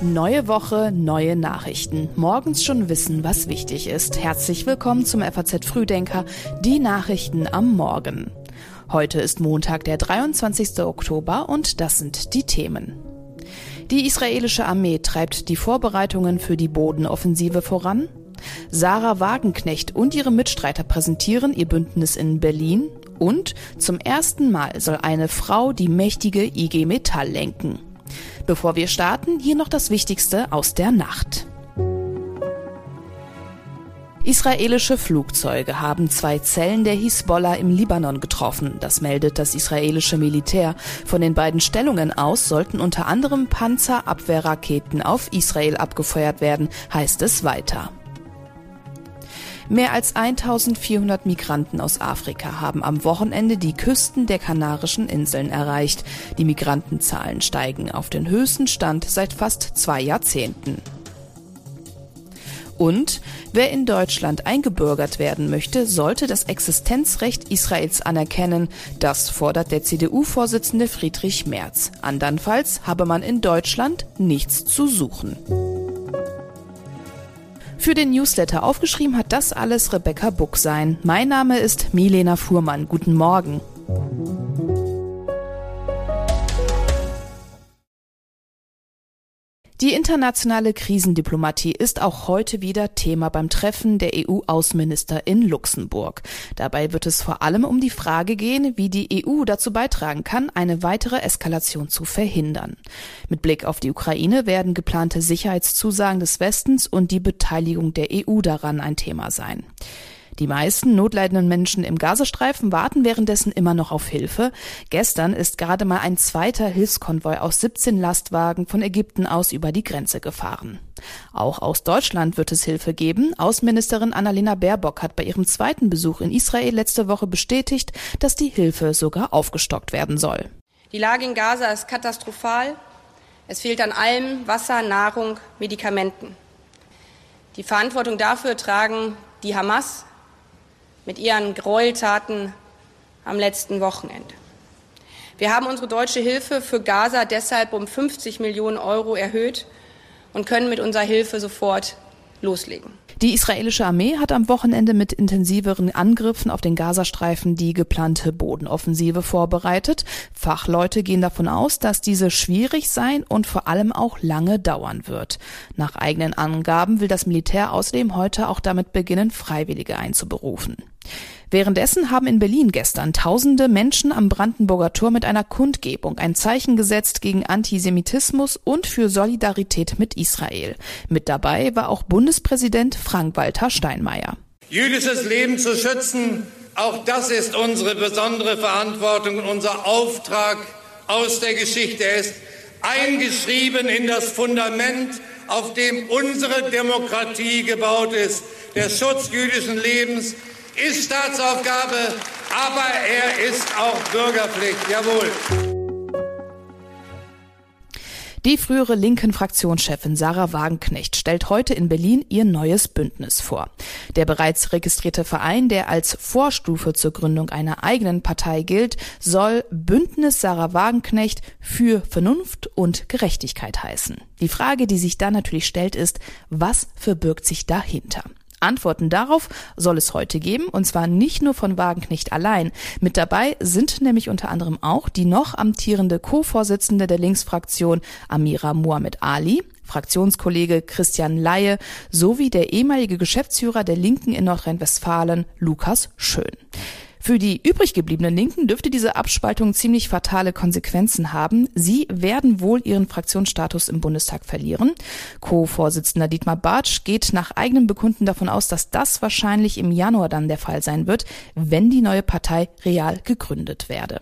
Neue Woche, neue Nachrichten. Morgens schon wissen, was wichtig ist. Herzlich willkommen zum FAZ Frühdenker, die Nachrichten am Morgen. Heute ist Montag, der 23. Oktober und das sind die Themen. Die israelische Armee treibt die Vorbereitungen für die Bodenoffensive voran. Sarah Wagenknecht und ihre Mitstreiter präsentieren ihr Bündnis in Berlin. Und zum ersten Mal soll eine Frau die mächtige IG Metall lenken. Bevor wir starten, hier noch das Wichtigste aus der Nacht. Israelische Flugzeuge haben zwei Zellen der Hisbollah im Libanon getroffen. Das meldet das israelische Militär. Von den beiden Stellungen aus sollten unter anderem Panzerabwehrraketen auf Israel abgefeuert werden, heißt es weiter. Mehr als 1400 Migranten aus Afrika haben am Wochenende die Küsten der Kanarischen Inseln erreicht. Die Migrantenzahlen steigen auf den höchsten Stand seit fast zwei Jahrzehnten. Und wer in Deutschland eingebürgert werden möchte, sollte das Existenzrecht Israels anerkennen. Das fordert der CDU-Vorsitzende Friedrich Merz. Andernfalls habe man in Deutschland nichts zu suchen. Für den Newsletter aufgeschrieben hat das alles Rebecca Buck sein. Mein Name ist Milena Fuhrmann. Guten Morgen. Die internationale Krisendiplomatie ist auch heute wieder Thema beim Treffen der EU-Außenminister in Luxemburg. Dabei wird es vor allem um die Frage gehen, wie die EU dazu beitragen kann, eine weitere Eskalation zu verhindern. Mit Blick auf die Ukraine werden geplante Sicherheitszusagen des Westens und die Beteiligung der EU daran ein Thema sein. Die meisten notleidenden Menschen im Gazastreifen warten währenddessen immer noch auf Hilfe. Gestern ist gerade mal ein zweiter Hilfskonvoi aus 17 Lastwagen von Ägypten aus über die Grenze gefahren. Auch aus Deutschland wird es Hilfe geben. Außenministerin Annalena Baerbock hat bei ihrem zweiten Besuch in Israel letzte Woche bestätigt, dass die Hilfe sogar aufgestockt werden soll. Die Lage in Gaza ist katastrophal. Es fehlt an allem Wasser, Nahrung, Medikamenten. Die Verantwortung dafür tragen die Hamas, mit ihren Gräueltaten am letzten Wochenende. Wir haben unsere deutsche Hilfe für Gaza deshalb um 50 Millionen Euro erhöht und können mit unserer Hilfe sofort loslegen. Die israelische Armee hat am Wochenende mit intensiveren Angriffen auf den Gazastreifen die geplante Bodenoffensive vorbereitet. Fachleute gehen davon aus, dass diese schwierig sein und vor allem auch lange dauern wird. Nach eigenen Angaben will das Militär außerdem heute auch damit beginnen, Freiwillige einzuberufen. Währenddessen haben in Berlin gestern tausende Menschen am Brandenburger Tor mit einer Kundgebung ein Zeichen gesetzt gegen Antisemitismus und für Solidarität mit Israel. Mit dabei war auch Bundespräsident Frank-Walter Steinmeier. Jüdisches Leben zu schützen, auch das ist unsere besondere Verantwortung und unser Auftrag aus der Geschichte. Er ist eingeschrieben in das Fundament, auf dem unsere Demokratie gebaut ist. Der Schutz jüdischen Lebens ist Staatsaufgabe, aber er ist auch Bürgerpflicht. Jawohl. Die frühere linken Fraktionschefin Sarah Wagenknecht stellt heute in Berlin ihr neues Bündnis vor. Der bereits registrierte Verein, der als Vorstufe zur Gründung einer eigenen Partei gilt, soll Bündnis Sarah Wagenknecht für Vernunft und Gerechtigkeit heißen. Die Frage, die sich da natürlich stellt, ist, was verbirgt sich dahinter? Antworten darauf soll es heute geben, und zwar nicht nur von Wagenknecht allein. Mit dabei sind nämlich unter anderem auch die noch amtierende Co-Vorsitzende der Linksfraktion Amira Mohamed Ali, Fraktionskollege Christian Laie sowie der ehemalige Geschäftsführer der Linken in Nordrhein-Westfalen Lukas Schön. Für die übrig gebliebenen Linken dürfte diese Abspaltung ziemlich fatale Konsequenzen haben. Sie werden wohl ihren Fraktionsstatus im Bundestag verlieren. Co-Vorsitzender Dietmar Bartsch geht nach eigenem Bekunden davon aus, dass das wahrscheinlich im Januar dann der Fall sein wird, wenn die neue Partei real gegründet werde.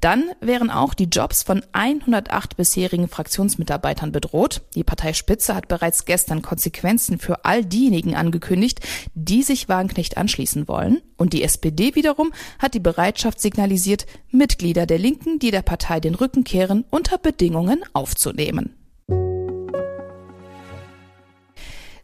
Dann wären auch die Jobs von 108 bisherigen Fraktionsmitarbeitern bedroht. Die Parteispitze hat bereits gestern Konsequenzen für all diejenigen angekündigt, die sich Wagenknecht anschließen wollen. Und die SPD wiederum hat die Bereitschaft signalisiert, Mitglieder der Linken, die der Partei den Rücken kehren, unter Bedingungen aufzunehmen.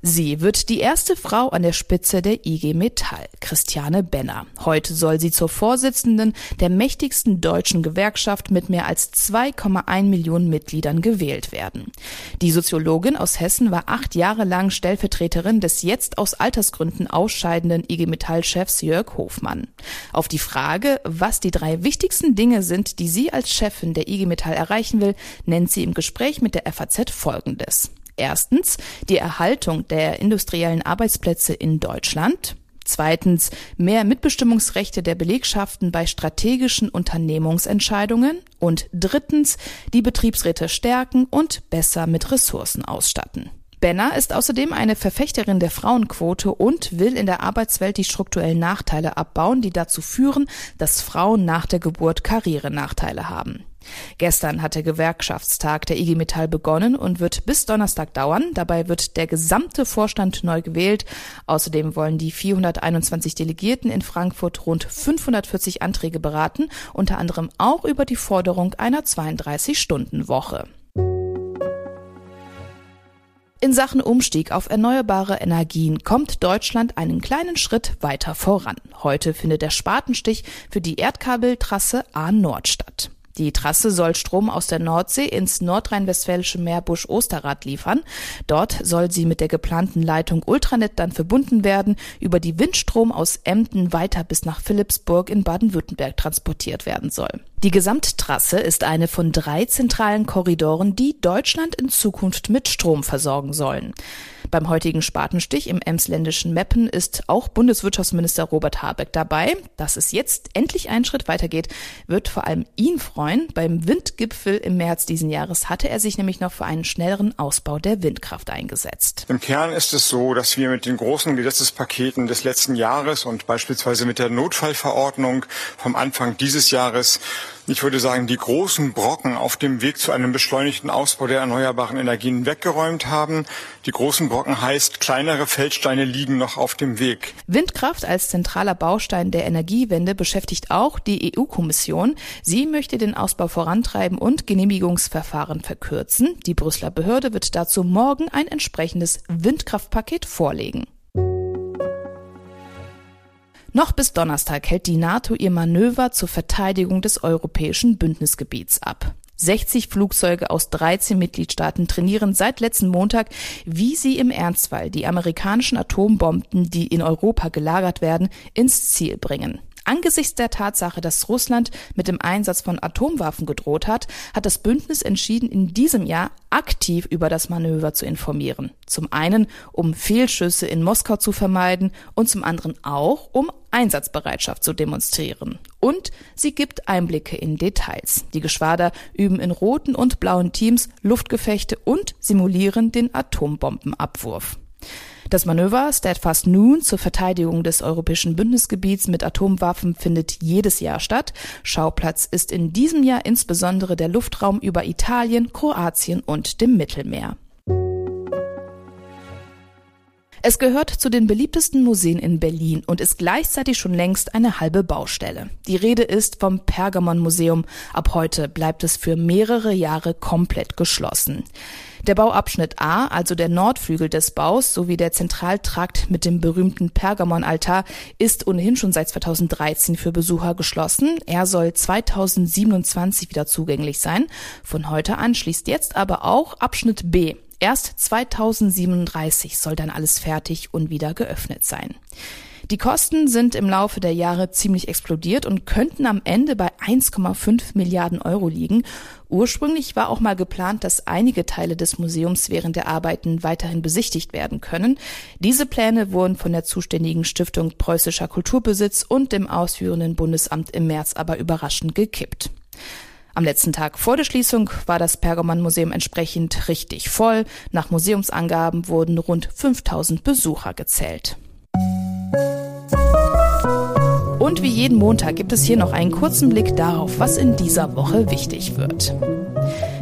Sie wird die erste Frau an der Spitze der IG Metall, Christiane Benner. Heute soll sie zur Vorsitzenden der mächtigsten deutschen Gewerkschaft mit mehr als 2,1 Millionen Mitgliedern gewählt werden. Die Soziologin aus Hessen war acht Jahre lang Stellvertreterin des jetzt aus Altersgründen ausscheidenden IG Metall-Chefs Jörg Hofmann. Auf die Frage, was die drei wichtigsten Dinge sind, die sie als Chefin der IG Metall erreichen will, nennt sie im Gespräch mit der FAZ Folgendes. Erstens die Erhaltung der industriellen Arbeitsplätze in Deutschland. Zweitens mehr Mitbestimmungsrechte der Belegschaften bei strategischen Unternehmungsentscheidungen. Und drittens die Betriebsräte stärken und besser mit Ressourcen ausstatten. Benner ist außerdem eine Verfechterin der Frauenquote und will in der Arbeitswelt die strukturellen Nachteile abbauen, die dazu führen, dass Frauen nach der Geburt Karrierenachteile haben. Gestern hat der Gewerkschaftstag der IG Metall begonnen und wird bis Donnerstag dauern. Dabei wird der gesamte Vorstand neu gewählt. Außerdem wollen die 421 Delegierten in Frankfurt rund 540 Anträge beraten, unter anderem auch über die Forderung einer 32-Stunden-Woche. In Sachen Umstieg auf erneuerbare Energien kommt Deutschland einen kleinen Schritt weiter voran. Heute findet der Spatenstich für die Erdkabeltrasse A-Nord statt. Die Trasse soll Strom aus der Nordsee ins nordrhein-westfälische Meerbusch Osterrad liefern. Dort soll sie mit der geplanten Leitung Ultranet dann verbunden werden, über die Windstrom aus Emden weiter bis nach Philipsburg in Baden-Württemberg transportiert werden soll. Die Gesamttrasse ist eine von drei zentralen Korridoren, die Deutschland in Zukunft mit Strom versorgen sollen. Beim heutigen Spatenstich im emsländischen Meppen ist auch Bundeswirtschaftsminister Robert Habeck dabei. Dass es jetzt endlich einen Schritt weitergeht, wird vor allem ihn freuen. Beim Windgipfel im März diesen Jahres hatte er sich nämlich noch für einen schnelleren Ausbau der Windkraft eingesetzt. Im Kern ist es so, dass wir mit den großen Gesetzespaketen des letzten Jahres und beispielsweise mit der Notfallverordnung vom Anfang dieses Jahres ich würde sagen, die großen Brocken auf dem Weg zu einem beschleunigten Ausbau der erneuerbaren Energien weggeräumt haben. Die großen Brocken heißt, kleinere Feldsteine liegen noch auf dem Weg. Windkraft als zentraler Baustein der Energiewende beschäftigt auch die EU-Kommission. Sie möchte den Ausbau vorantreiben und Genehmigungsverfahren verkürzen. Die Brüsseler Behörde wird dazu morgen ein entsprechendes Windkraftpaket vorlegen. Noch bis Donnerstag hält die NATO ihr Manöver zur Verteidigung des europäischen Bündnisgebiets ab. 60 Flugzeuge aus 13 Mitgliedstaaten trainieren seit letzten Montag, wie sie im Ernstfall die amerikanischen Atombomben, die in Europa gelagert werden, ins Ziel bringen. Angesichts der Tatsache, dass Russland mit dem Einsatz von Atomwaffen gedroht hat, hat das Bündnis entschieden, in diesem Jahr aktiv über das Manöver zu informieren. Zum einen, um Fehlschüsse in Moskau zu vermeiden und zum anderen auch, um Einsatzbereitschaft zu demonstrieren. Und sie gibt Einblicke in Details. Die Geschwader üben in roten und blauen Teams Luftgefechte und simulieren den Atombombenabwurf. Das Manöver Steadfast Noon zur Verteidigung des europäischen Bündnisgebiets mit Atomwaffen findet jedes Jahr statt. Schauplatz ist in diesem Jahr insbesondere der Luftraum über Italien, Kroatien und dem Mittelmeer. Es gehört zu den beliebtesten Museen in Berlin und ist gleichzeitig schon längst eine halbe Baustelle. Die Rede ist vom Pergamon Museum. Ab heute bleibt es für mehrere Jahre komplett geschlossen. Der Bauabschnitt A, also der Nordflügel des Baus sowie der Zentraltrakt mit dem berühmten Pergamonaltar, ist ohnehin schon seit 2013 für Besucher geschlossen. Er soll 2027 wieder zugänglich sein. Von heute an schließt jetzt aber auch Abschnitt B. Erst 2037 soll dann alles fertig und wieder geöffnet sein. Die Kosten sind im Laufe der Jahre ziemlich explodiert und könnten am Ende bei 1,5 Milliarden Euro liegen. Ursprünglich war auch mal geplant, dass einige Teile des Museums während der Arbeiten weiterhin besichtigt werden können. Diese Pläne wurden von der zuständigen Stiftung Preußischer Kulturbesitz und dem ausführenden Bundesamt im März aber überraschend gekippt. Am letzten Tag vor der Schließung war das Pergamon-Museum entsprechend richtig voll. Nach Museumsangaben wurden rund 5000 Besucher gezählt. Und wie jeden Montag gibt es hier noch einen kurzen Blick darauf, was in dieser Woche wichtig wird.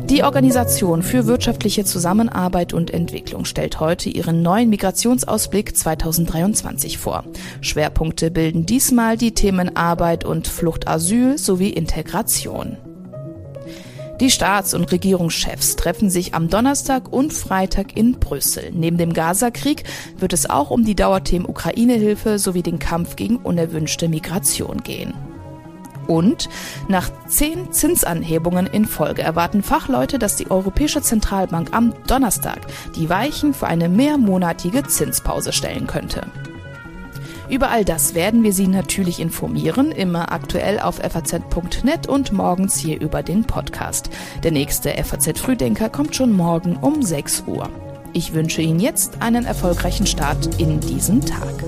Die Organisation für wirtschaftliche Zusammenarbeit und Entwicklung stellt heute ihren neuen Migrationsausblick 2023 vor. Schwerpunkte bilden diesmal die Themen Arbeit und Fluchtasyl sowie Integration. Die Staats- und Regierungschefs treffen sich am Donnerstag und Freitag in Brüssel. Neben dem Gaza-Krieg wird es auch um die Dauerthemen Ukraine-Hilfe sowie den Kampf gegen unerwünschte Migration gehen. Und nach zehn Zinsanhebungen in Folge erwarten Fachleute, dass die Europäische Zentralbank am Donnerstag die Weichen für eine mehrmonatige Zinspause stellen könnte. Über all das werden wir Sie natürlich informieren, immer aktuell auf faz.net und morgens hier über den Podcast. Der nächste FAZ Frühdenker kommt schon morgen um 6 Uhr. Ich wünsche Ihnen jetzt einen erfolgreichen Start in diesen Tag.